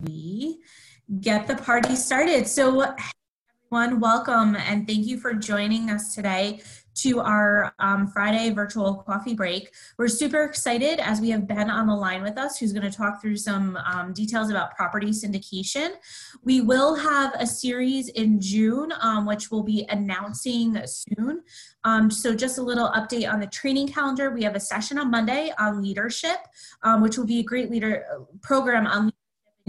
we get the party started. So, everyone, welcome and thank you for joining us today to our um, Friday virtual coffee break. We're super excited as we have Ben on the line with us, who's going to talk through some um, details about property syndication. We will have a series in June, um, which we'll be announcing soon. Um, so, just a little update on the training calendar. We have a session on Monday on leadership, um, which will be a great leader uh, program on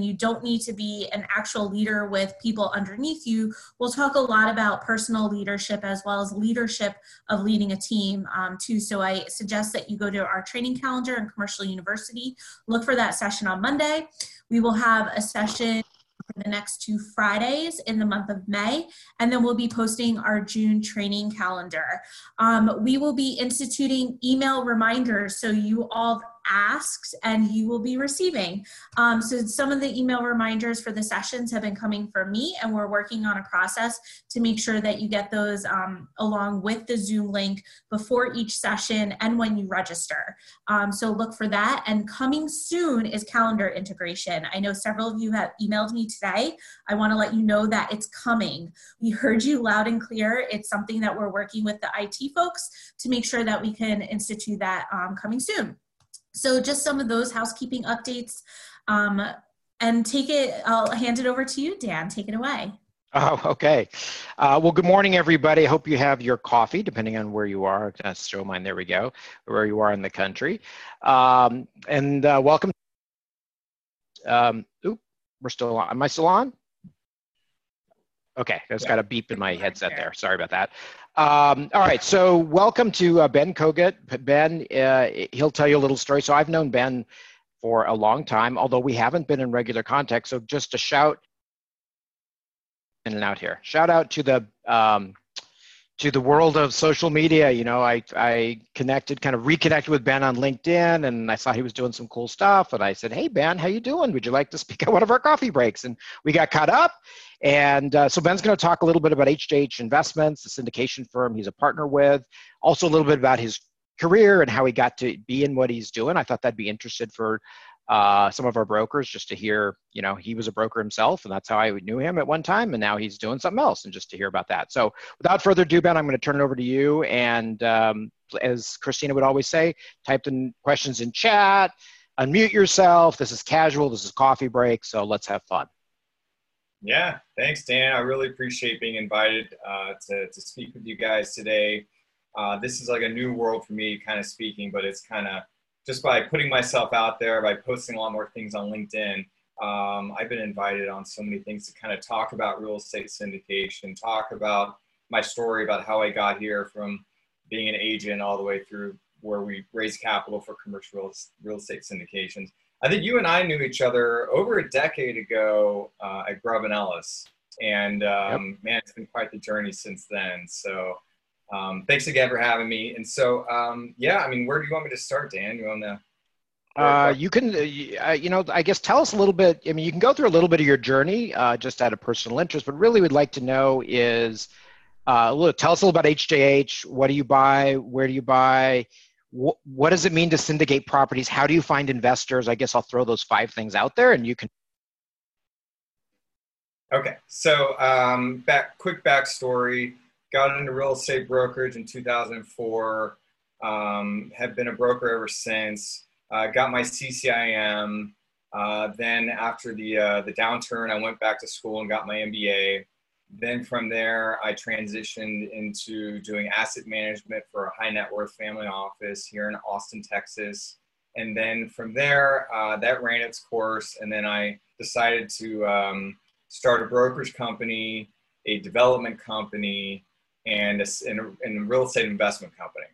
you don't need to be an actual leader with people underneath you. We'll talk a lot about personal leadership as well as leadership of leading a team um, too. So I suggest that you go to our training calendar in Commercial University, look for that session on Monday. We will have a session for the next two Fridays in the month of May, and then we'll be posting our June training calendar. Um, we will be instituting email reminders so you all asked and you will be receiving. Um, so some of the email reminders for the sessions have been coming from me and we're working on a process to make sure that you get those um, along with the Zoom link before each session and when you register. Um, so look for that and coming soon is calendar integration. I know several of you have emailed me today. I wanna let you know that it's coming. We heard you loud and clear. It's something that we're working with the IT folks to make sure that we can institute that um, coming soon. So just some of those housekeeping updates. Um, and take it, I'll hand it over to you, Dan. Take it away. Oh, okay. Uh, well, good morning, everybody. I hope you have your coffee, depending on where you are. Uh, show mine, there we go, where you are in the country. Um, and uh, welcome. Um, oop, we're still on. Am I still on? Okay, it's yeah. got a beep in my headset there. Sorry about that. Um, all right, so welcome to uh, Ben Kogut. Ben, uh, he'll tell you a little story. So I've known Ben for a long time, although we haven't been in regular contact. So just a shout in and out here. Shout out to the um, to the world of social media. You know, I, I connected, kind of reconnected with Ben on LinkedIn and I saw he was doing some cool stuff. And I said, Hey, Ben, how you doing? Would you like to speak at one of our coffee breaks? And we got caught up. And uh, so Ben's going to talk a little bit about HJH Investments, the syndication firm he's a partner with, also a little bit about his career and how he got to be in what he's doing. I thought that'd be interested for uh, some of our brokers just to hear, you know, he was a broker himself, and that's how I knew him at one time, and now he's doing something else, and just to hear about that. So, without further ado, Ben, I'm going to turn it over to you. And um, as Christina would always say, type the questions in chat, unmute yourself. This is casual. This is coffee break. So let's have fun. Yeah, thanks, Dan. I really appreciate being invited uh, to to speak with you guys today. Uh, this is like a new world for me, kind of speaking, but it's kind of just by putting myself out there, by posting a lot more things on LinkedIn, um, I've been invited on so many things to kind of talk about real estate syndication, talk about my story about how I got here from being an agent all the way through where we raise capital for commercial real estate syndications. I think you and I knew each other over a decade ago uh, at Grubb and Ellis, and um, yep. man, it's been quite the journey since then. So um, thanks again for having me. And so, um, yeah, I mean, where do you want me to start, Dan? You want to? Uh, you can, uh, you know, I guess tell us a little bit. I mean, you can go through a little bit of your journey, uh, just out of personal interest. But really, we'd like to know is, uh, look, tell us a little about HJH. What do you buy? Where do you buy? Wh- what does it mean to syndicate properties? How do you find investors? I guess I'll throw those five things out there, and you can. Okay, so um, back quick backstory got into real estate brokerage in 2004. Um, have been a broker ever since. Uh, got my CCIM. Uh, then after the uh, the downturn, I went back to school and got my MBA. Then from there, I transitioned into doing asset management for a high net worth family office here in Austin, Texas. And then from there, uh, that ran its course. And then I decided to um, start a brokerage company, a development company, and a, and a real estate investment company.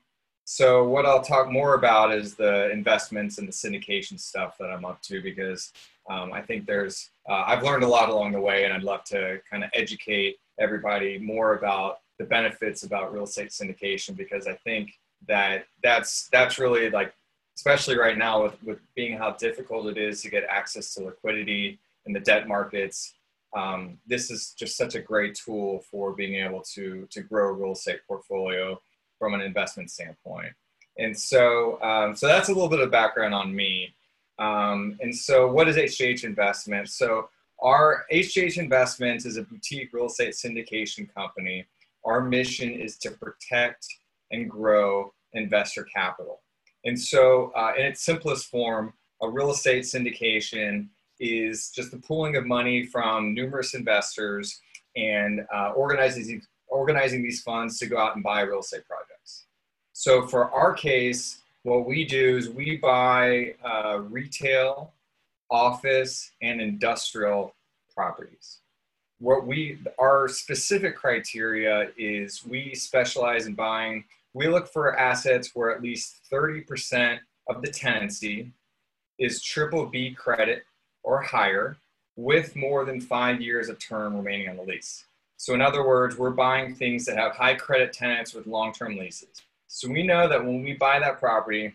So what I'll talk more about is the investments and the syndication stuff that I'm up to because um, I think there's uh, I've learned a lot along the way, and I'd love to kind of educate everybody more about the benefits about real estate syndication because I think that that's that's really like especially right now with with being how difficult it is to get access to liquidity in the debt markets um, this is just such a great tool for being able to to grow a real estate portfolio from an investment standpoint. And so, um, so that's a little bit of background on me. Um, and so, what is HJH Investments? So, our HJH Investments is a boutique real estate syndication company. Our mission is to protect and grow investor capital. And so, uh, in its simplest form, a real estate syndication is just the pooling of money from numerous investors and uh, organizing, organizing these funds to go out and buy real estate projects. So, for our case, what we do is we buy uh, retail, office, and industrial properties. What we, our specific criteria is we specialize in buying, we look for assets where at least 30% of the tenancy is triple B credit or higher with more than five years of term remaining on the lease. So, in other words, we're buying things that have high credit tenants with long term leases. So we know that when we buy that property,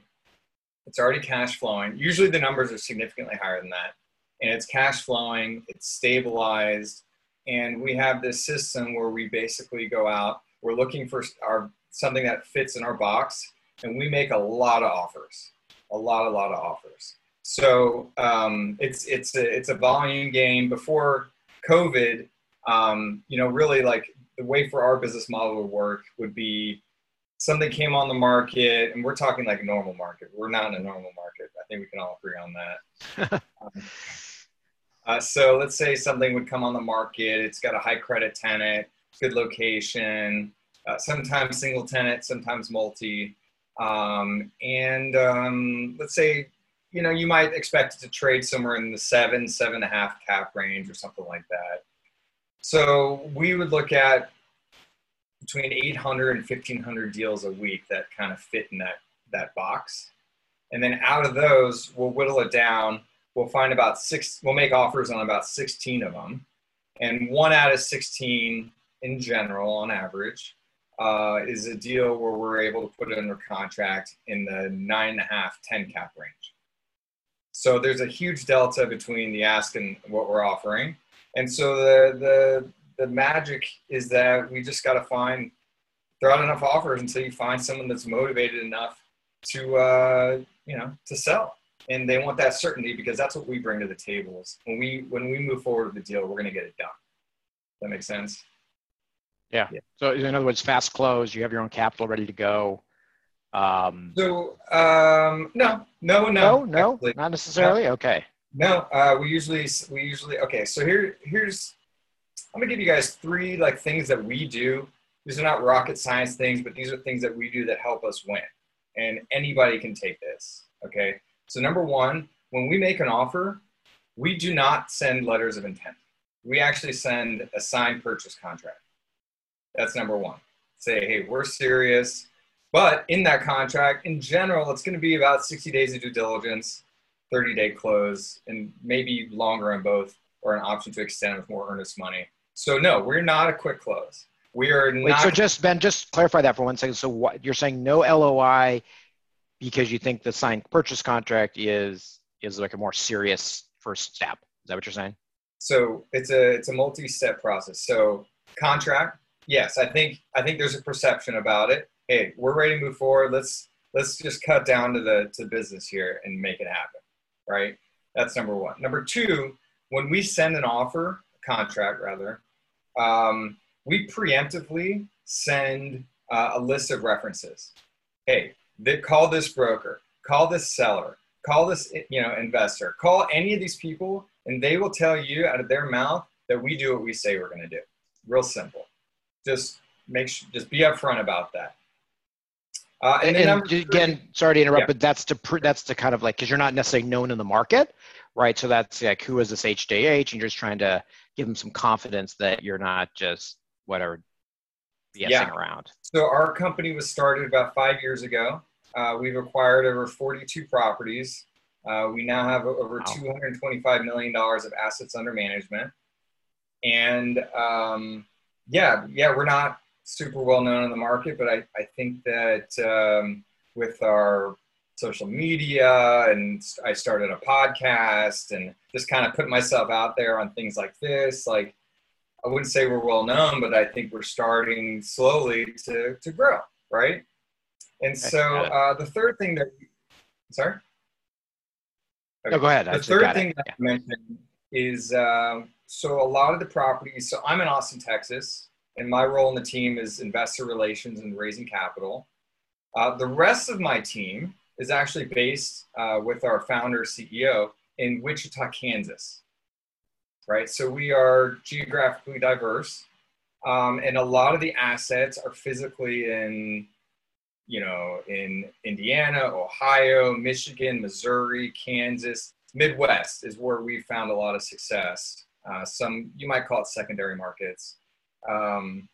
it's already cash flowing. Usually the numbers are significantly higher than that. And it's cash flowing, it's stabilized. And we have this system where we basically go out, we're looking for our something that fits in our box, and we make a lot of offers. A lot, a lot of offers. So um, it's it's a it's a volume game. Before COVID, um, you know, really like the way for our business model to work would be something came on the market, and we're talking like a normal market. We're not in a normal market. I think we can all agree on that. um, uh, so let's say something would come on the market. It's got a high credit tenant, good location, uh, sometimes single tenant, sometimes multi. Um, and um, let's say, you know, you might expect it to trade somewhere in the seven, seven and a half cap range or something like that. So we would look at between 800 and 1500 deals a week that kind of fit in that that box. And then out of those we'll whittle it down. We'll find about six we'll make offers on about 16 of them. And one out of 16 in general on average uh, is a deal where we're able to put it under contract in the nine and a half 10 cap range so there's a huge delta between the ask and what we're offering. And so the the the magic is that we just got to find throw out enough offers until you find someone that's motivated enough to uh, you know to sell. And they want that certainty because that's what we bring to the tables. When we when we move forward with the deal we're going to get it done. That makes sense? Yeah. yeah. so in other words fast close you have your own capital ready to go um, so um, no no no no no not necessarily no. okay no uh, we usually we usually okay so here here's I'm gonna give you guys three like things that we do. These are not rocket science things, but these are things that we do that help us win. And anybody can take this. Okay. So number one, when we make an offer, we do not send letters of intent. We actually send a signed purchase contract. That's number one. Say, hey, we're serious. But in that contract, in general, it's going to be about 60 days of due diligence, 30 day close, and maybe longer on both, or an option to extend with more earnest money. So no, we're not a quick close. We are Wait, not. So just Ben, just clarify that for one second. So what you're saying, no LOI, because you think the signed purchase contract is is like a more serious first step. Is that what you're saying? So it's a it's a multi-step process. So contract, yes, I think I think there's a perception about it. Hey, we're ready to move forward. Let's let's just cut down to the to business here and make it happen. Right? That's number one. Number two, when we send an offer, contract rather, um, we preemptively send uh, a list of references. Hey, they call this broker, call this seller, call this you know investor, call any of these people, and they will tell you out of their mouth that we do what we say we're going to do. Real simple. Just make sure, just be upfront about that. Uh, and, and, and again, sorry to interrupt, yeah. but that's to pr- that's to kind of like because you're not necessarily known in the market, right? So that's like who is this HJH, and you're just trying to give them some confidence that you're not just whatever BSing yeah. around. So our company was started about five years ago. Uh, we've acquired over 42 properties. Uh, we now have over wow. 225 million dollars of assets under management, and um, yeah, yeah, we're not super well known in the market, but I, I think that um, with our social media and I started a podcast and just kind of put myself out there on things like this. Like, I wouldn't say we're well known, but I think we're starting slowly to, to grow, right? And so uh, the third thing that, sorry? Okay. No, go ahead. The third thing that yeah. I mentioned is uh, so a lot of the properties. So I'm in Austin, Texas, and my role in the team is investor relations and raising capital. Uh, the rest of my team is actually based uh, with our founder CEO in Wichita, Kansas. Right, so we are geographically diverse, um, and a lot of the assets are physically in, you know, in Indiana, Ohio, Michigan, Missouri, Kansas, Midwest is where we found a lot of success. Uh, some you might call it secondary markets. Um,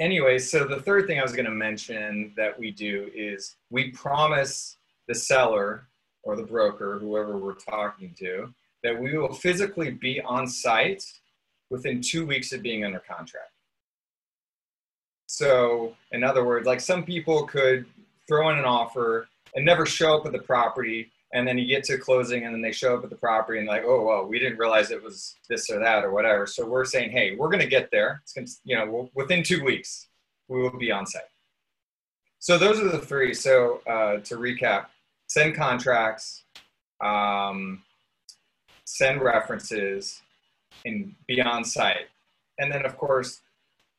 anyway, so the third thing I was going to mention that we do is we promise the seller or the broker, whoever we're talking to, that we will physically be on site within two weeks of being under contract. So, in other words, like some people could throw in an offer and never show up at the property and then you get to closing and then they show up at the property and like oh well we didn't realize it was this or that or whatever. So we're saying hey we're going to get there. It's going to you know within two weeks we will be on site. So those are the three. So uh, to recap send contracts um, send references and be on site. And then of course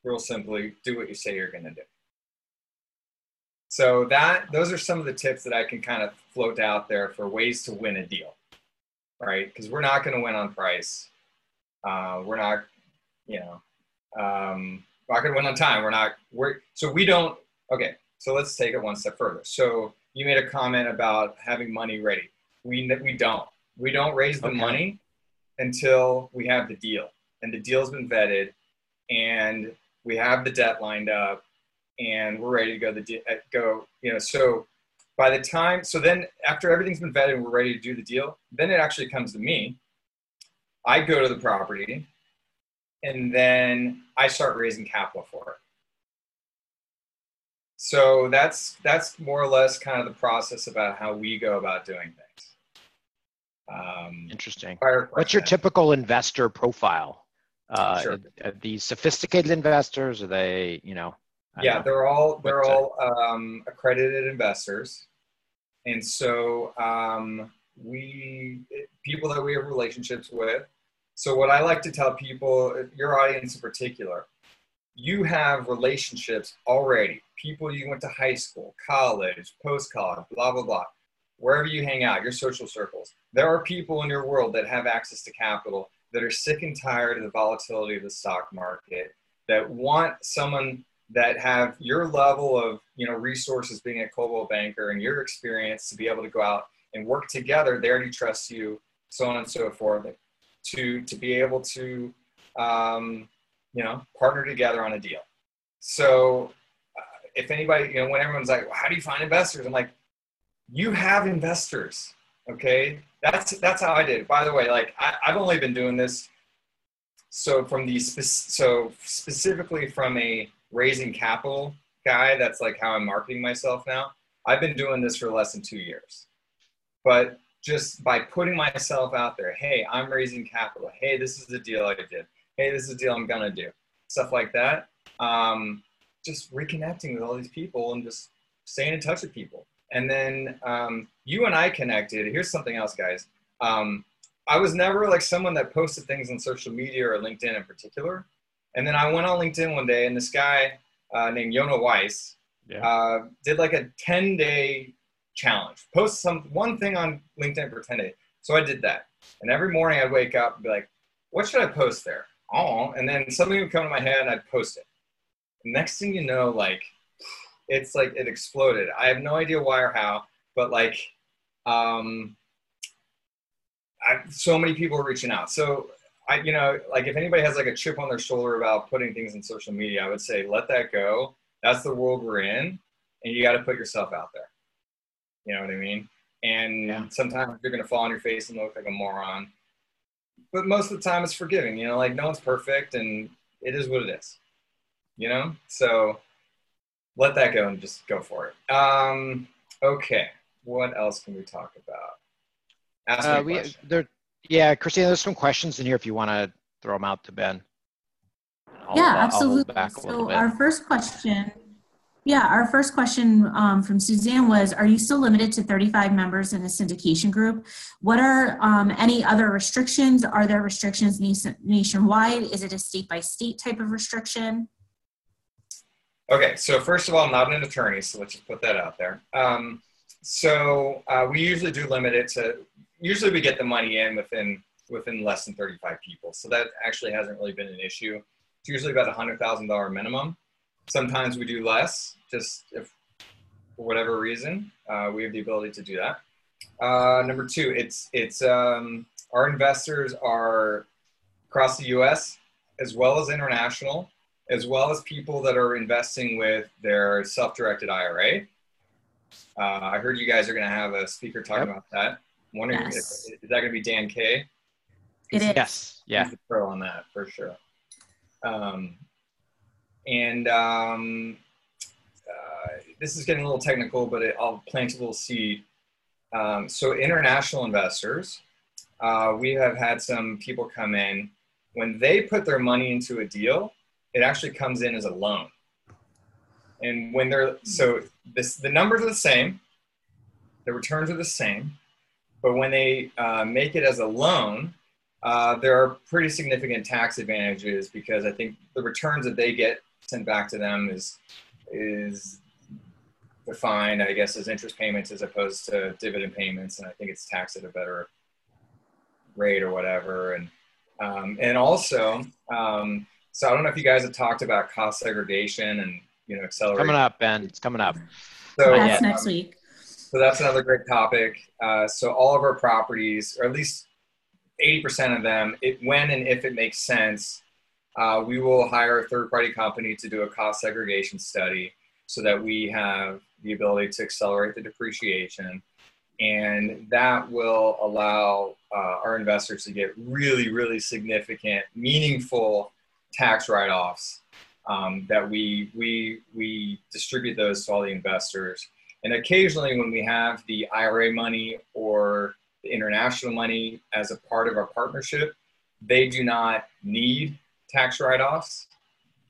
real simply do what you say you're going to do so that those are some of the tips that I can kind of float out there for ways to win a deal, right? Because we're not going to win on price. Uh, we're not, you know, um, we're not going to win on time. We're not. We're so we don't. Okay, so let's take it one step further. So you made a comment about having money ready. We we don't. We don't raise the okay. money until we have the deal, and the deal's been vetted, and we have the debt lined up, and we're ready to go the uh, go you know so by the time so then after everything's been vetted and we're ready to do the deal then it actually comes to me. I go to the property and then i start raising capital for it. So that's that's more or less kind of the process about how we go about doing things. Um, interesting. what's your typical investor profile? Uh, sure. these sophisticated investors? Are they you know yeah, they're all they're all um, accredited investors, and so um, we people that we have relationships with. So what I like to tell people, your audience in particular, you have relationships already. People you went to high school, college, post college, blah blah blah. Wherever you hang out, your social circles, there are people in your world that have access to capital that are sick and tired of the volatility of the stock market, that want someone that have your level of you know resources being a Coldwell banker and your experience to be able to go out and work together. They already trust you, so on and so forth, to to be able to um, you know partner together on a deal. So uh, if anybody you know when everyone's like, well, how do you find investors? I'm like, you have investors. Okay, that's that's how I did. It. By the way, like I, I've only been doing this so from the so specifically from a raising capital guy. That's like how I'm marketing myself now. I've been doing this for less than two years. But just by putting myself out there, hey, I'm raising capital. Hey, this is the deal I did. Hey, this is the deal I'm gonna do. Stuff like that. Um, just reconnecting with all these people and just staying in touch with people. And then um, you and I connected. Here's something else, guys. Um, I was never like someone that posted things on social media or LinkedIn in particular. And then I went on LinkedIn one day, and this guy uh, named Yonah Weiss yeah. uh, did like a 10 day challenge. Post some one thing on LinkedIn for 10 days. So I did that. And every morning I'd wake up and be like, what should I post there? Oh, and then something would come to my head and I'd post it. next thing you know, like it's like it exploded. I have no idea why or how, but like um, I, so many people are reaching out. So I, you know, like if anybody has like a chip on their shoulder about putting things in social media, I would say let that go. That's the world we're in, and you got to put yourself out there. You know what I mean? And yeah. sometimes you're gonna fall on your face and look like a moron, but most of the time it's forgiving. You know, like no one's perfect, and it is what it is. You know, so let that go and just go for it. Um, okay, what else can we talk about? Ask uh, we, there, yeah, Christina, there's some questions in here if you want to throw them out to Ben. I'll, yeah, absolutely. so our first question Yeah, our first question um, from Suzanne was Are you still limited to 35 members in a syndication group? What are um, any other restrictions? Are there restrictions nationwide? Is it a state by state type of restriction? Okay, so first of all, I'm not an attorney, so let's just put that out there. Um, so uh, we usually do limit it to, usually we get the money in within within less than 35 people. So that actually hasn't really been an issue. It's usually about a $100,000 minimum. Sometimes we do less, just if for whatever reason, uh, we have the ability to do that. Uh, number two, it's it's um, our investors are across the U.S. as well as international, as well as people that are investing with their self-directed IRA. Uh, I heard you guys are going to have a speaker talking yep. about that. I'm wondering, yes. if, is that going to be Dan K? It is. Yes. Yeah. He's a pro on that for sure. Um, and um, uh, this is getting a little technical, but it, I'll plant a little seed. Um, so international investors, uh, we have had some people come in. When they put their money into a deal, it actually comes in as a loan. And when they're so this, the numbers are the same, the returns are the same, but when they uh, make it as a loan, uh, there are pretty significant tax advantages because I think the returns that they get sent back to them is is defined, I guess, as interest payments as opposed to dividend payments, and I think it's taxed at a better rate or whatever. And um, and also, um, so I don't know if you guys have talked about cost segregation and you know accelerate. Coming up, Ben. It's coming up. So that's um, next week. So that's another great topic. Uh, so all of our properties, or at least 80% of them, it, when and if it makes sense, uh, we will hire a third party company to do a cost segregation study so that we have the ability to accelerate the depreciation. And that will allow uh, our investors to get really, really significant, meaningful tax write offs um, that we, we, we distribute those to all the investors. And occasionally, when we have the IRA money or the international money as a part of our partnership, they do not need tax write-offs,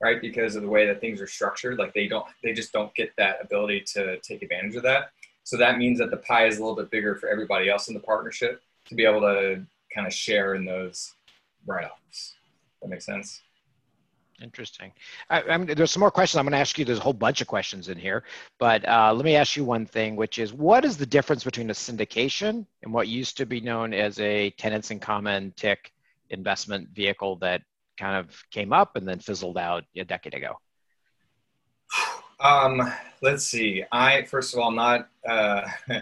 right? Because of the way that things are structured, like they don't, they just don't get that ability to take advantage of that. So that means that the pie is a little bit bigger for everybody else in the partnership to be able to kind of share in those write-offs. That makes sense. Interesting. I, I mean, there's some more questions. I'm going to ask you. There's a whole bunch of questions in here, but uh, let me ask you one thing, which is, what is the difference between a syndication and what used to be known as a tenants in common TIC investment vehicle that kind of came up and then fizzled out a decade ago? Um, let's see. I first of all, not uh,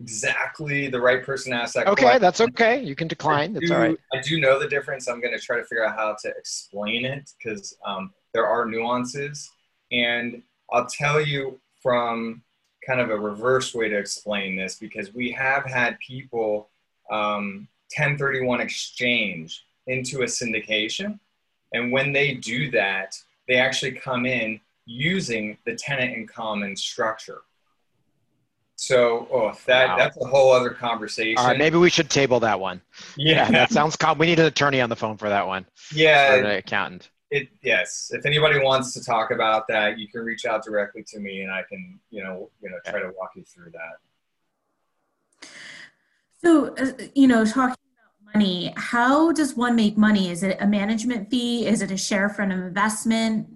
exactly the right person to ask that. Okay, question. that's okay. You can decline. That's all right. I do know the difference. I'm going to try to figure out how to explain it because um, there are nuances, and I'll tell you from kind of a reverse way to explain this because we have had people um, 1031 exchange into a syndication, and when they do that, they actually come in using the tenant in common structure. So, oh, that wow. that's a whole other conversation. All right, maybe we should table that one. Yeah, yeah that sounds. Com- we need an attorney on the phone for that one. Yeah, an accountant. It yes. If anybody wants to talk about that, you can reach out directly to me, and I can you know you know try to walk you through that. So, uh, you know, talking about money, how does one make money? Is it a management fee? Is it a share for an investment?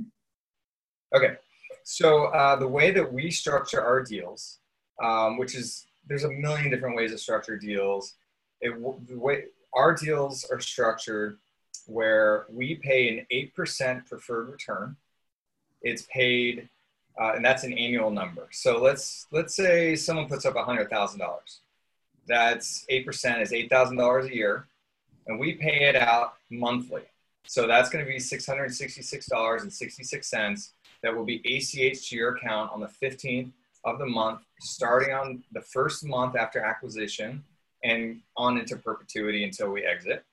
Okay, so uh, the way that we structure our deals um, which is there's a million different ways to structure deals. It, the way our deals are structured, where we pay an eight percent preferred return. It's paid, uh, and that's an annual number. So let's let's say someone puts up hundred thousand dollars. That's eight percent is eight thousand dollars a year, and we pay it out monthly. So that's going to be six hundred sixty-six dollars and sixty-six cents. That will be ACH to your account on the fifteenth of the month, starting on the first month after acquisition and on into perpetuity until we exit.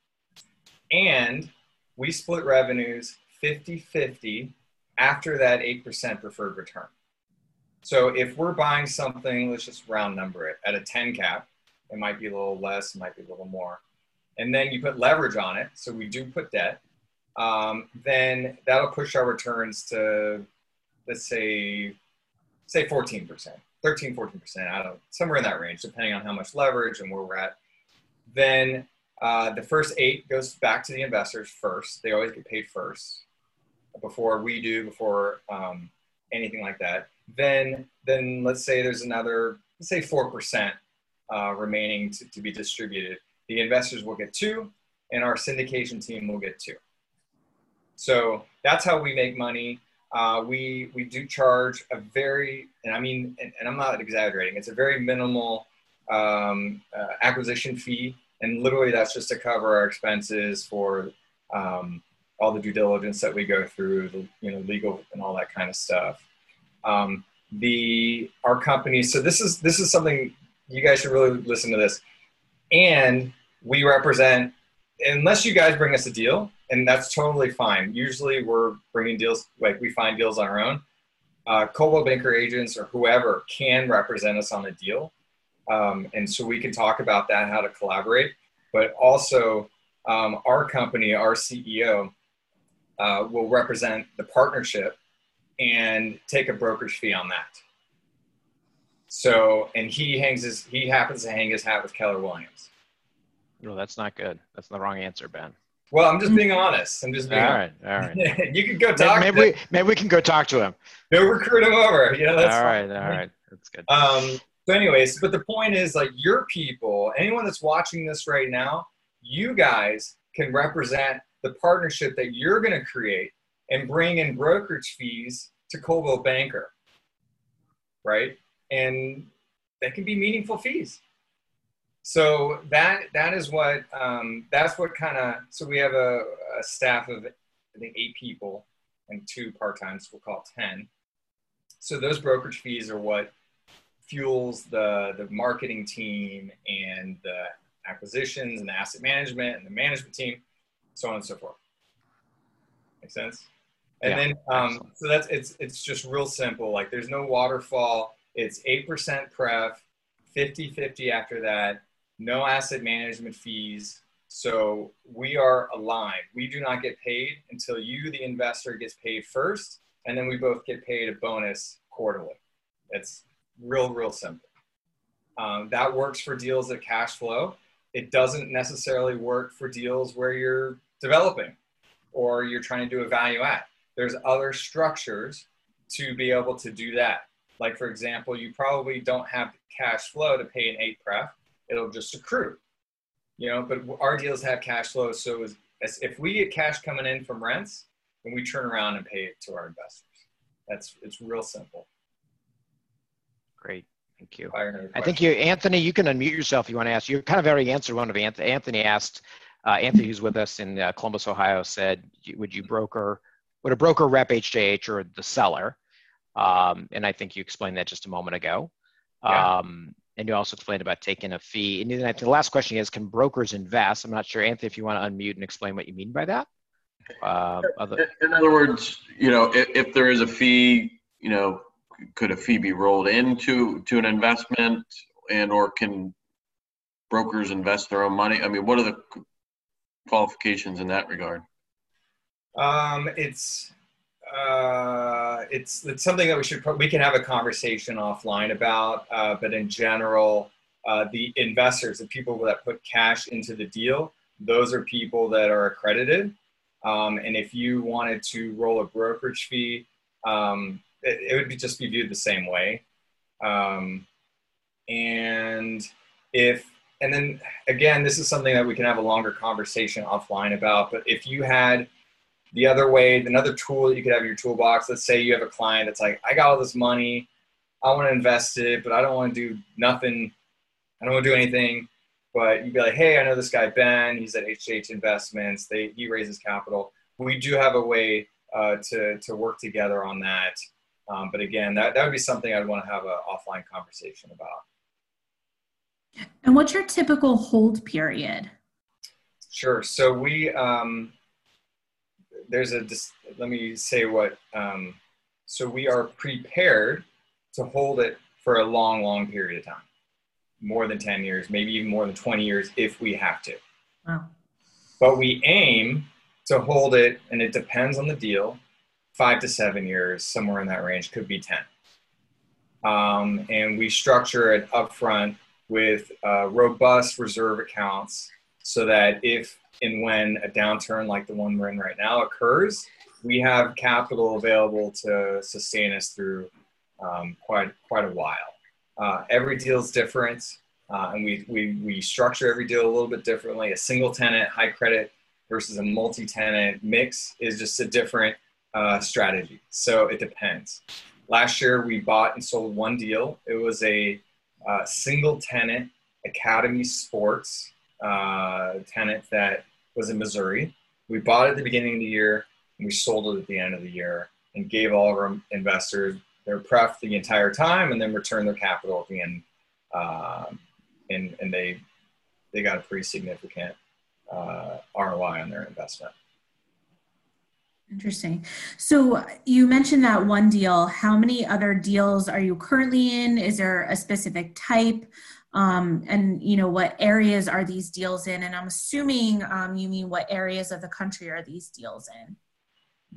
And we split revenues 50 50 after that 8% preferred return. So if we're buying something, let's just round number it at a 10 cap, it might be a little less, it might be a little more. And then you put leverage on it, so we do put debt. Um, then that'll push our returns to, let's say, say 14%, 13, 14%, I don't, somewhere in that range, depending on how much leverage and where we're at. Then uh, the first eight goes back to the investors first. They always get paid first before we do, before um, anything like that. Then, then let's say there's another, let's say 4% uh, remaining to, to be distributed. The investors will get two, and our syndication team will get two. So that's how we make money. Uh, we we do charge a very, and I mean, and, and I'm not exaggerating. It's a very minimal um, uh, acquisition fee, and literally that's just to cover our expenses for um, all the due diligence that we go through, the you know legal and all that kind of stuff. Um, the our company. So this is this is something you guys should really listen to this, and we represent unless you guys bring us a deal and that's totally fine. Usually we're bringing deals, like we find deals on our own. Uh, Banker agents or whoever can represent us on a deal. Um, and so we can talk about that, how to collaborate. But also, um, our company, our CEO, uh, will represent the partnership and take a brokerage fee on that. So, and he hangs his, he happens to hang his hat with Keller Williams. No, that's not good. That's the wrong answer, Ben. Well, I'm just being honest. I'm just being all right. All right. you can go talk. Maybe, maybe we, maybe we can go talk to him. They'll recruit him over. Yeah. that's all right. fine. All right. That's good. Um, so, anyways, but the point is, like, your people, anyone that's watching this right now, you guys can represent the partnership that you're going to create and bring in brokerage fees to Coldwell Banker, right? And that can be meaningful fees so that that is what um, that's what kind of so we have a, a, staff of I think eight people and two part times. We'll call it ten. So those brokerage fees are what fuels the the marketing team and the acquisitions and the asset management and the management team, so on and so forth. Make sense? And yeah, then um, so that's it's it's just real simple. Like there's no waterfall. It's eight percent pref, 50-50 after that no asset management fees. So we are aligned. We do not get paid until you, the investor, gets paid first, and then we both get paid a bonus quarterly. It's real, real simple. Um, that works for deals that cash flow. It doesn't necessarily work for deals where you're developing or you're trying to do a value add. There's other structures to be able to do that. Like, for example, you probably don't have cash flow to pay an eight pref it'll just accrue. You know, but our deals have cash flow, so as, as if we get cash coming in from rents, then we turn around and pay it to our investors. That's it's real simple. Great. Thank you. I think you, Anthony, you can unmute yourself if you want to ask. You kind of already answered one of Anthony. Anthony asked, uh, Anthony, who's with us in uh, Columbus, Ohio, said, would you broker, would a broker rep HJH or the seller? Um, and I think you explained that just a moment ago. Yeah. Um, and you also explained about taking a fee. And then I think the last question is, can brokers invest? I'm not sure, Anthony, if you want to unmute and explain what you mean by that. Uh, other- in other words, you know, if, if, there is a fee, you know, could a fee be rolled into to an investment, and or can brokers invest their own money? I mean, what are the qualifications in that regard? Um, it's uh, it's it's something that we should we can have a conversation offline about. Uh, but in general, uh, the investors, the people that put cash into the deal, those are people that are accredited. Um, and if you wanted to roll a brokerage fee, um, it, it, would be just be viewed the same way. Um, and if and then again, this is something that we can have a longer conversation offline about. But if you had the other way, another tool that you could have in your toolbox, let's say you have a client that's like, I got all this money, I want to invest it, but I don't want to do nothing. I don't want to do anything. But you'd be like, hey, I know this guy Ben. He's at HH Investments. They he raises capital. We do have a way uh, to to work together on that. Um, but again, that, that would be something I'd want to have an offline conversation about. And what's your typical hold period? Sure. So we um, there's a let me say what um, so we are prepared to hold it for a long long period of time. More than 10 years maybe even more than 20 years if we have to. Wow. but we aim to hold it and it depends on the deal five to seven years somewhere in that range could be 10 um, and we structure it upfront with uh, robust reserve accounts so that if and when a downturn like the one we're in right now occurs, we have capital available to sustain us through um, quite quite a while. Uh, every deal is different, uh, and we, we we structure every deal a little bit differently. A single tenant, high credit versus a multi-tenant mix is just a different uh, strategy. So it depends. Last year we bought and sold one deal. It was a uh, single tenant Academy Sports uh, tenant that was in Missouri. We bought it at the beginning of the year and we sold it at the end of the year and gave all of our investors their pref the entire time and then returned their capital at the end. Um, and, and they, they got a pretty significant uh, ROI on their investment. Interesting. So you mentioned that one deal. How many other deals are you currently in? Is there a specific type? Um, and you know what areas are these deals in? And I'm assuming um, you mean what areas of the country are these deals in?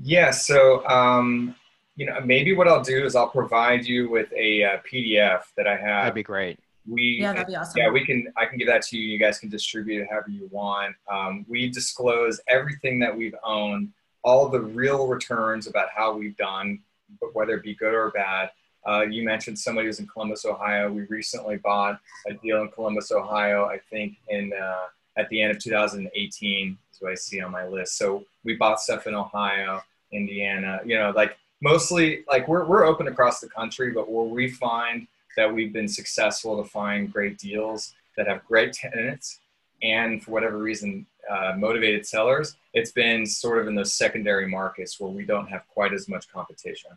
Yeah. So um, you know maybe what I'll do is I'll provide you with a, a uh, PDF that I have. That'd be great. We yeah, that'd be awesome. Yeah, we can. I can give that to you. You guys can distribute it however you want. Um, we disclose everything that we've owned all the real returns about how we've done, but whether it be good or bad. Uh, you mentioned somebody who's in Columbus, Ohio. We recently bought a deal in Columbus, Ohio. I think in uh, at the end of 2018 is what I see on my list. So we bought stuff in Ohio, Indiana. You know, like mostly like we're we're open across the country, but where we find that we've been successful to find great deals that have great tenants and for whatever reason uh, motivated sellers, it's been sort of in those secondary markets where we don't have quite as much competition.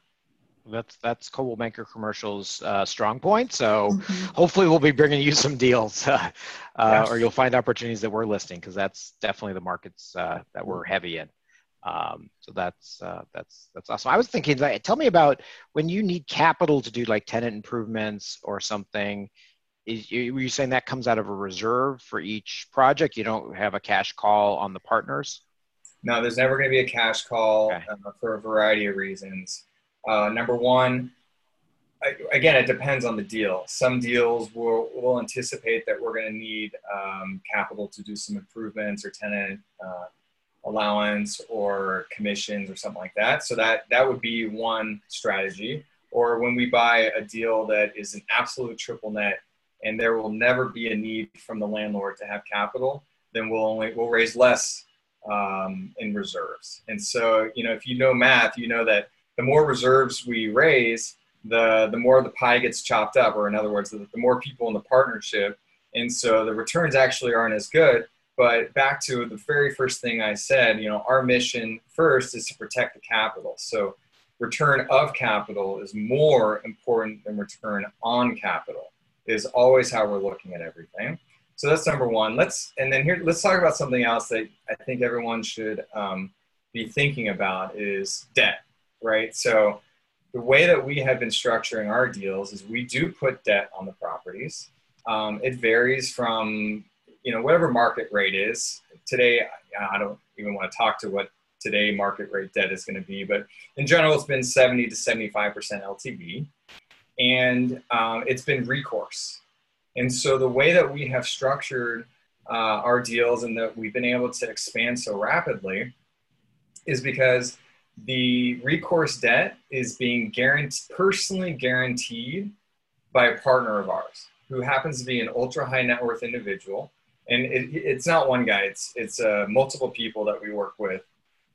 That's that's Coldwell Banker Commercial's uh, strong point. So mm-hmm. hopefully we'll be bringing you some deals, uh, yeah. or you'll find opportunities that we're listing because that's definitely the markets uh, that we're heavy in. Um, so that's uh, that's that's awesome. I was thinking, that, tell me about when you need capital to do like tenant improvements or something is you, were you saying that comes out of a reserve for each project? You don't have a cash call on the partners? No, there's never going to be a cash call okay. uh, for a variety of reasons. Uh, number one, I, again, it depends on the deal. Some deals will, will anticipate that we're going to need um, capital to do some improvements or tenant uh, allowance or commissions or something like that. So that that would be one strategy. Or when we buy a deal that is an absolute triple net and there will never be a need from the landlord to have capital, then we'll only we'll raise less um, in reserves. And so, you know, if you know math, you know that the more reserves we raise, the the more the pie gets chopped up, or in other words, the, the more people in the partnership. And so the returns actually aren't as good. But back to the very first thing I said, you know, our mission first is to protect the capital. So return of capital is more important than return on capital is always how we're looking at everything. So that's number one. Let's and then here let's talk about something else that I think everyone should um, be thinking about is debt, right? So the way that we have been structuring our deals is we do put debt on the properties. Um, it varies from you know whatever market rate is today. I don't even want to talk to what today market rate debt is going to be, but in general, it's been 70 to 75 percent LTV and um, it's been recourse. And so the way that we have structured uh, our deals and that we've been able to expand so rapidly is because the recourse debt is being personally guaranteed by a partner of ours who happens to be an ultra high net worth individual. And it, it's not one guy; it's it's uh, multiple people that we work with.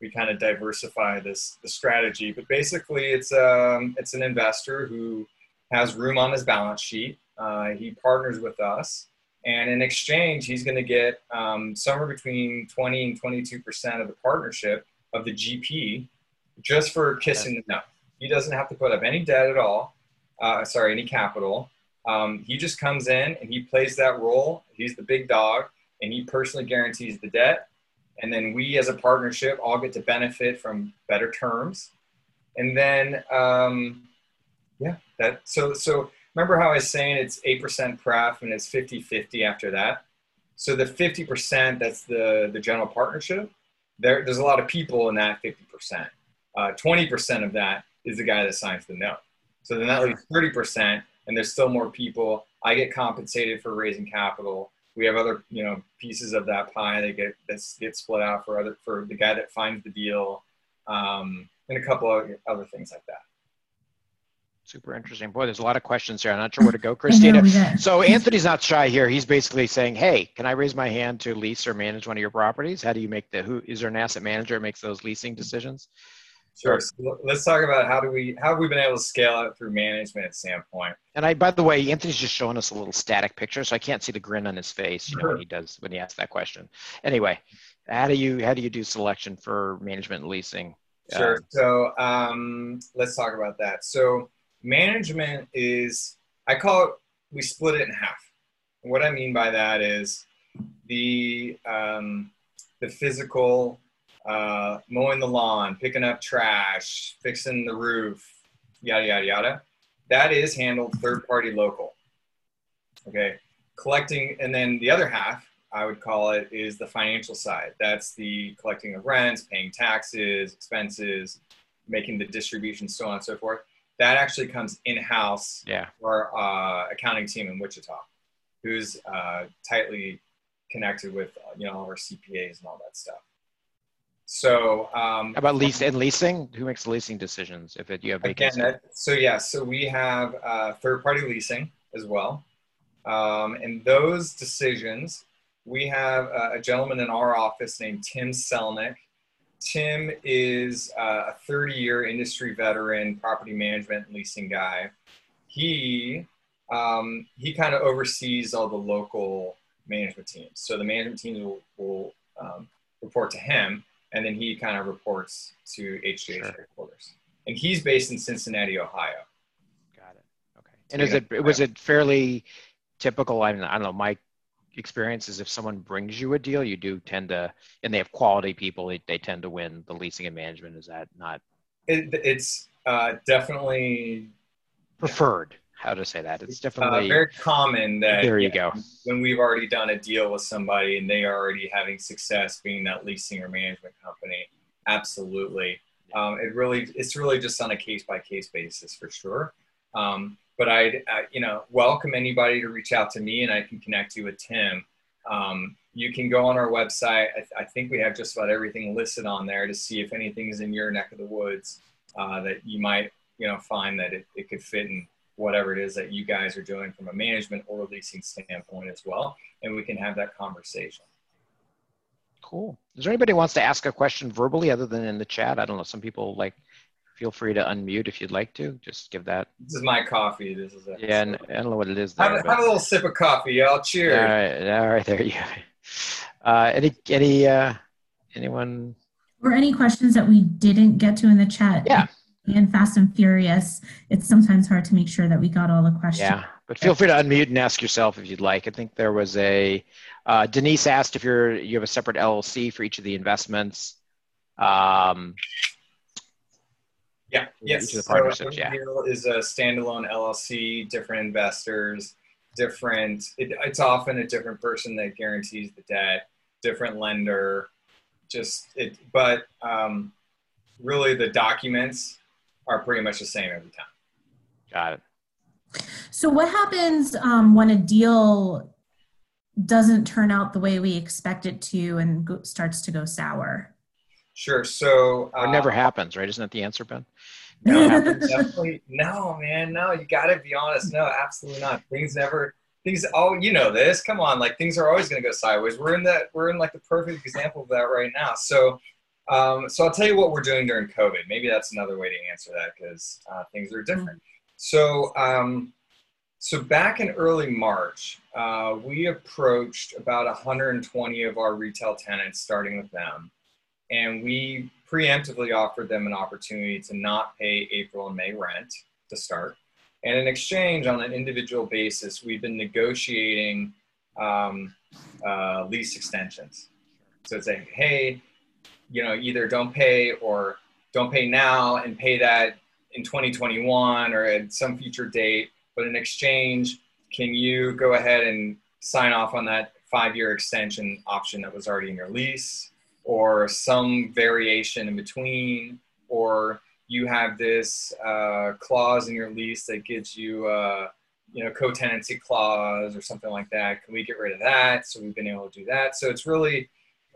We kind of diversify this the strategy, but basically, it's um, it's an investor who has room on his balance sheet. Uh, he partners with us. And in exchange, he's going to get um, somewhere between 20 and 22% of the partnership of the GP just for kissing the no. He doesn't have to put up any debt at all. Uh, sorry, any capital. Um, he just comes in and he plays that role. He's the big dog and he personally guarantees the debt. And then we as a partnership all get to benefit from better terms. And then um, yeah, that so so remember how I was saying it's eight percent pref and it's 50-50 after that. So the 50% that's the the general partnership, there there's a lot of people in that 50%. Uh, 20% of that is the guy that signs the note. So then that leaves 30%, and there's still more people. I get compensated for raising capital. We have other, you know, pieces of that pie that get that get split out for other for the guy that finds the deal, um, and a couple of other things like that. Super interesting. Boy, there's a lot of questions here. I'm not sure where to go, Christina. so Anthony's not shy here. He's basically saying, "Hey, can I raise my hand to lease or manage one of your properties? How do you make the? Who is there an asset manager that makes those leasing decisions?" Sure. So let's talk about how do we how have we been able to scale it through management at standpoint. And I, by the way, Anthony's just showing us a little static picture, so I can't see the grin on his face. You know when he does when he asks that question. Anyway, how do you how do you do selection for management and leasing? Sure. Uh, so um, let's talk about that. So management is I call it we split it in half. And what I mean by that is the um, the physical uh, mowing the lawn, picking up trash, fixing the roof, yada yada yada. That is handled third party local. Okay, collecting, and then the other half I would call it is the financial side. That's the collecting of rents, paying taxes, expenses, making the distribution, so on and so forth that actually comes in house yeah. for our uh, accounting team in Wichita, who's uh, tightly connected with you know all our CPAs and all that stuff. So um, about lease and leasing? Who makes the leasing decisions if it, you have vacancy? Again, so yeah, so we have uh, third-party leasing as well, um, and those decisions we have a gentleman in our office named Tim Selnick Tim is uh, a 30 year industry veteran, property management leasing guy. He um, he kind of oversees all the local management teams. So the management teams will, will um, report to him, and then he kind of reports to HJH sure. headquarters. And he's based in Cincinnati, Ohio. Got it. Okay. And is it was it fairly typical? I, mean, I don't know. My experience is if someone brings you a deal, you do tend to, and they have quality people, they, they tend to win the leasing and management. Is that not? It, it's uh, definitely preferred. How to say that? It's uh, definitely uh, very common that there you yeah, go. When we've already done a deal with somebody and they are already having success being that leasing or management company, absolutely. Um, it really, it's really just on a case by case basis for sure. Um, but I'd, uh, you know, welcome anybody to reach out to me and I can connect you with Tim. Um, you can go on our website. I, th- I, think we have just about everything listed on there to see if anything is in your neck of the woods uh, that you might, you know, find that it, it could fit in whatever it is that you guys are doing from a management or leasing standpoint as well. And we can have that conversation. Cool. Is there anybody who wants to ask a question verbally other than in the chat? I don't know. Some people like feel free to unmute if you'd like to. Just give that. This is my coffee. This is a, yeah, and I don't know what it is. There, have, have, a little sip of coffee, y'all. Cheers. All right, all right, there you go. Uh, any any uh, anyone? Or any questions that we didn't get to in the chat? Yeah. And Fast and Furious, it's sometimes hard to make sure that we got all the questions. Yeah, but feel free to unmute and ask yourself if you'd like. I think there was a uh, Denise asked if you're you have a separate LLC for each of the investments. Um, yeah. Yes. Each of the partnerships. So yeah. Is a standalone LLC, different investors, different. It, it's often a different person that guarantees the debt, different lender. Just it, but um, really the documents are pretty much the same every time. Got it. So what happens um, when a deal doesn't turn out the way we expect it to and go, starts to go sour? Sure. So uh, it never happens, right? Isn't that the answer, Ben? No, definitely no, man. No, you got to be honest. No, absolutely not. Things never. Things. Oh, you know this. Come on, like things are always going to go sideways. We're in that. We're in like the perfect example of that right now. So, um, so I'll tell you what we're doing during COVID. Maybe that's another way to answer that because uh, things are different. So, um, so back in early March, uh, we approached about 120 of our retail tenants, starting with them and we preemptively offered them an opportunity to not pay April and May rent to start. And in exchange, on an individual basis, we've been negotiating um, uh, lease extensions. So it's like, hey, you know, either don't pay or don't pay now and pay that in 2021 or at some future date. But in exchange, can you go ahead and sign off on that five year extension option that was already in your lease? or some variation in between, or you have this uh, clause in your lease that gives you, uh, you know, co-tenancy clause or something like that. Can we get rid of that? So we've been able to do that. So it's really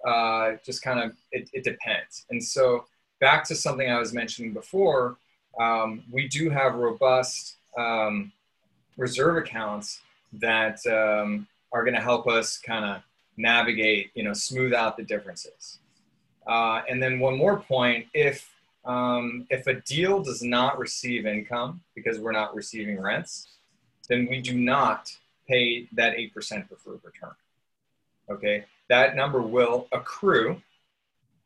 uh, just kind of it, it, depends. And so back to something I was mentioning before, um, we do have robust um, reserve accounts that um, are going to help us kind of navigate, you know, smooth out the differences. Uh, and then one more point, if um, if a deal does not receive income because we're not receiving rents, then we do not pay that 8% preferred return. Okay, that number will accrue.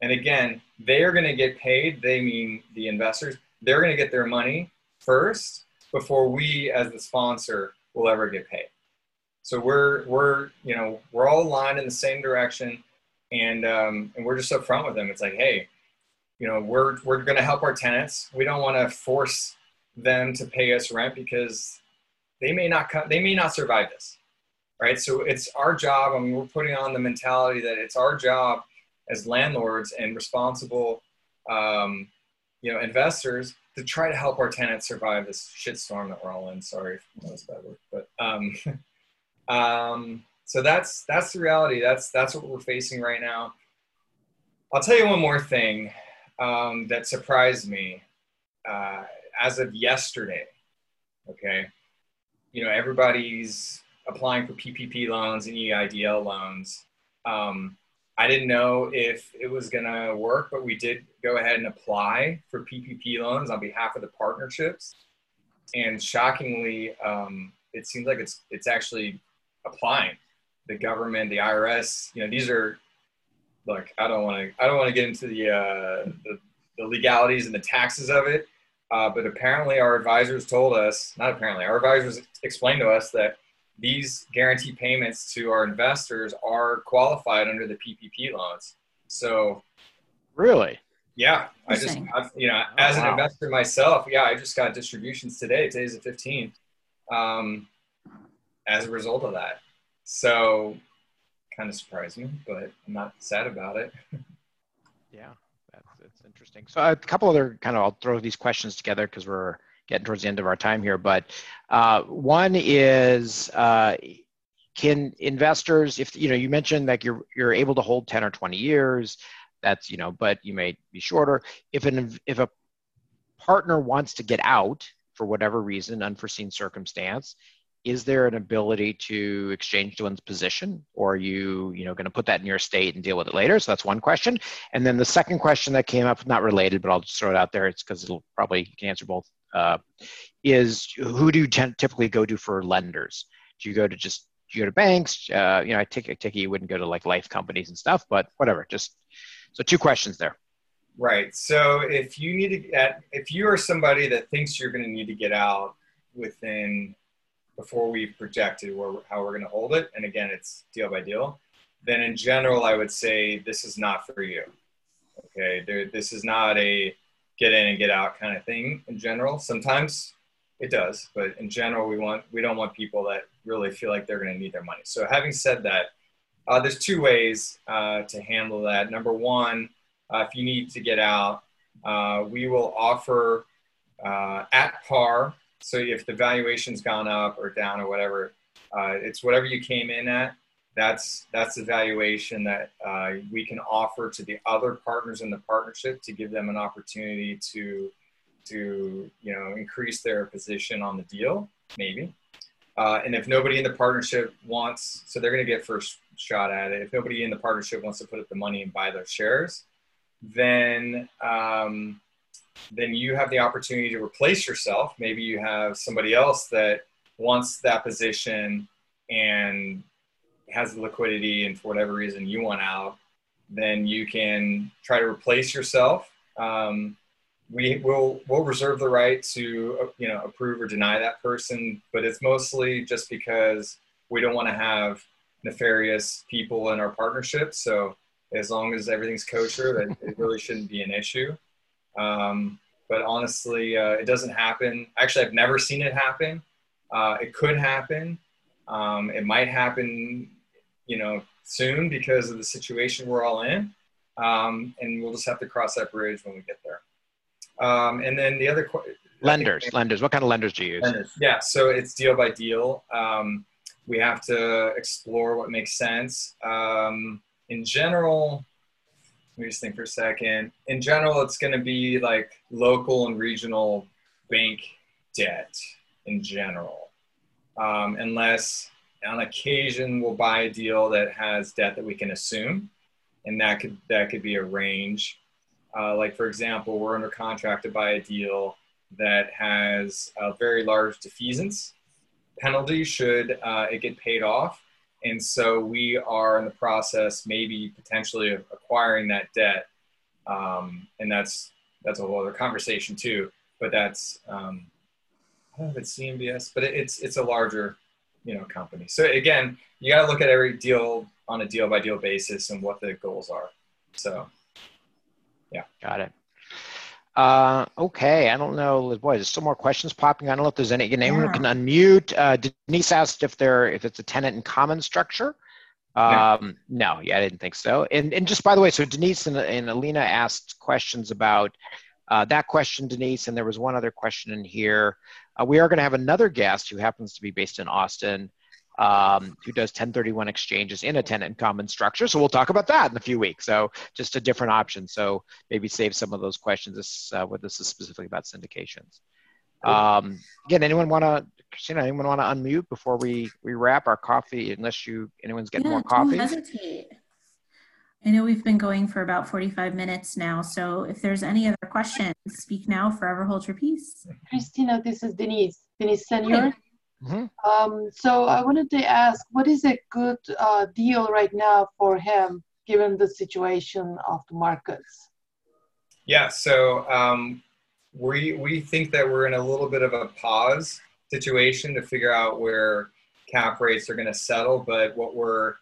And again, they are going to get paid. They mean the investors. They're going to get their money first before we, as the sponsor, will ever get paid. So we're we're you know we're all aligned in the same direction, and um, and we're just upfront with them. It's like, hey, you know, we're we're going to help our tenants. We don't want to force them to pay us rent because they may not come, they may not survive this, right? So it's our job. I mean, we're putting on the mentality that it's our job as landlords and responsible, um, you know, investors to try to help our tenants survive this shitstorm that we're all in. Sorry, that's bad word, but um, Um, so that's that's the reality. That's that's what we're facing right now. I'll tell you one more thing um, that surprised me uh, as of yesterday. Okay, you know everybody's applying for PPP loans and EIDL loans. Um, I didn't know if it was going to work, but we did go ahead and apply for PPP loans on behalf of the partnerships. And shockingly, um, it seems like it's it's actually applying. The government, the IRS, you know, these are look. I don't want to. I don't want to get into the, uh, the, the legalities and the taxes of it. Uh, but apparently, our advisors told us. Not apparently, our advisors explained to us that these guarantee payments to our investors are qualified under the PPP loans. So, really, yeah, I just, I've, you know, oh, as an investor myself, yeah, I just got distributions today. Today's the 15th. Um, as a result of that. So kind of surprised me, but I'm not sad about it. yeah, that's, that's interesting. So a couple other kind of, I'll throw these questions together because we're getting towards the end of our time here. But uh, one is, uh, can investors, if you know, you mentioned that you're you're able to hold 10 or 20 years, that's you know, but you may be shorter. If an if a partner wants to get out for whatever reason, unforeseen circumstance, is there an ability to exchange one's position? Or are you you know going to put that in your state and deal with it later? So that's one question. And then the second question that came up not related but i'll just throw it out there it's because it'll probably you can answer both uh, is who do you t- typically go to for lenders? Do you go to just you go to banks? Uh, you know i take, a ticket you wouldn't go to like life companies and stuff but whatever just so two questions there. Right so if you need to get if you are somebody that thinks you're going to need to get out within before we've projected where, how we're going to hold it, and again, it's deal by deal, then in general, I would say this is not for you. Okay, there, this is not a get in and get out kind of thing in general. Sometimes it does, but in general, we want we don't want people that really feel like they're going to need their money. So, having said that, uh, there's two ways uh, to handle that. Number one, uh, if you need to get out, uh, we will offer uh, at par so if the valuation's gone up or down or whatever, uh, it's whatever you came in at. That's that's the valuation that uh, we can offer to the other partners in the partnership to give them an opportunity to to you know increase their position on the deal, maybe. Uh, and if nobody in the partnership wants, so they're going to get first shot at it. If nobody in the partnership wants to put up the money and buy their shares, then um, then you have the opportunity to replace yourself. Maybe you have somebody else that wants that position and has the liquidity, and for whatever reason you want out, then you can try to replace yourself. Um, we will we'll reserve the right to you know approve or deny that person, but it's mostly just because we don't want to have nefarious people in our partnership. So as long as everything's kosher, it really shouldn't be an issue. Um, but honestly, uh, it doesn't happen. Actually, I've never seen it happen. Uh, it could happen. Um, it might happen, you know, soon because of the situation we're all in. Um, and we'll just have to cross that bridge when we get there. Um, and then the other qu- lenders, lenders. What kind of lenders do you use? Lenders. Yeah, so it's deal by deal. Um, we have to explore what makes sense. Um, in general, let me just think for a second. In general, it's going to be like local and regional bank debt in general, um, unless on occasion we'll buy a deal that has debt that we can assume, and that could that could be a range. Uh, like for example, we're under contract to buy a deal that has a very large defeasance penalty should uh, it get paid off. And so we are in the process, maybe potentially of acquiring that debt. Um, and that's that's a whole other conversation too. But that's um, I don't know if it's CMBS, but it, it's it's a larger you know company. So again, you got to look at every deal on a deal by deal basis and what the goals are. So yeah, got it. Uh, okay, I don't know. Boy, there's still more questions popping. I don't know if there's any. Anyone yeah. can unmute. Uh, Denise asked if there if it's a tenant in common structure. Um, no. no, yeah, I didn't think so. And and just by the way, so Denise and, and Alina asked questions about uh, that question, Denise, and there was one other question in here. Uh, we are going to have another guest who happens to be based in Austin um, who does 1031 exchanges in a tenant common structure. So we'll talk about that in a few weeks. So just a different option. So maybe save some of those questions. This, uh, what this is specifically about syndications. Um, again, anyone want to, Christina, anyone want to unmute before we, we wrap our coffee, unless you, anyone's getting yeah, more coffee? Don't hesitate. I know we've been going for about 45 minutes now. So if there's any other questions, speak now, forever hold your peace. Christina, this is Denise. Denise Senior. Mm-hmm. Um, so I wanted to ask, what is a good uh, deal right now for him, given the situation of the markets? Yeah, so um, we we think that we're in a little bit of a pause situation to figure out where cap rates are going to settle. But what we're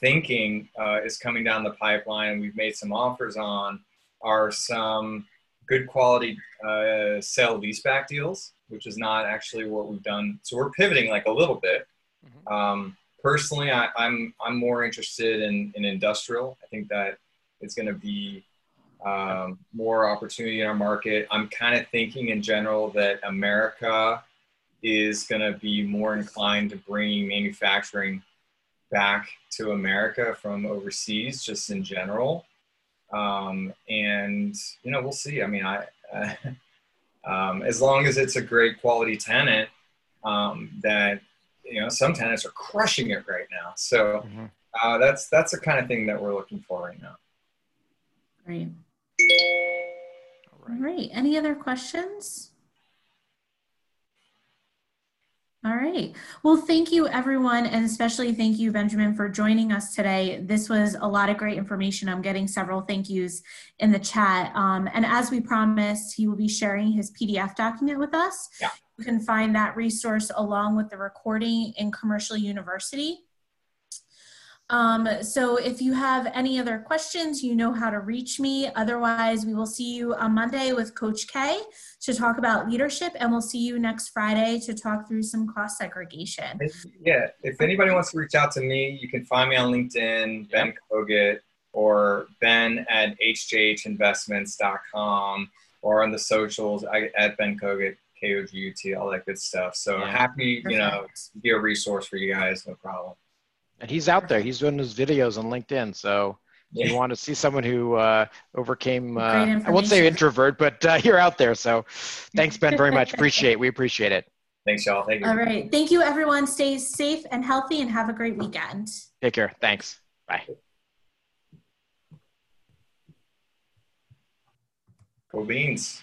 thinking uh, is coming down the pipeline. We've made some offers on are some good quality uh, sale leaseback deals which is not actually what we've done. So we're pivoting like a little bit. Mm-hmm. Um, personally, I, am I'm, I'm more interested in, in industrial. I think that it's going to be um, more opportunity in our market. I'm kind of thinking in general that America is going to be more inclined to bringing manufacturing back to America from overseas, just in general. Um, and you know, we'll see. I mean, I. Uh, um, as long as it's a great quality tenant um, that you know some tenants are crushing it right now so mm-hmm. uh, that's that's the kind of thing that we're looking for right now great all right any other questions all right. Well, thank you, everyone, and especially thank you, Benjamin, for joining us today. This was a lot of great information. I'm getting several thank yous in the chat. Um, and as we promised, he will be sharing his PDF document with us. Yeah. You can find that resource along with the recording in Commercial University. Um, so if you have any other questions, you know how to reach me. Otherwise, we will see you on Monday with Coach K to talk about leadership, and we'll see you next Friday to talk through some cost segregation. Yeah, if anybody wants to reach out to me, you can find me on LinkedIn, Ben Kogut, or Ben at hjhinvestments.com, or on the socials I, at Ben Kogut, K O G U T, all that good stuff. So yeah. happy, you know, be a resource for you guys, no problem. And he's out there. He's doing his videos on LinkedIn. So yeah. you want to see someone who uh, overcame, uh, I won't say introvert, but uh, you're out there. So thanks, Ben, very much. appreciate We appreciate it. Thanks, y'all. Thank you. All right. Thank you, everyone. Stay safe and healthy and have a great weekend. Take care. Thanks. Bye. Go Beans.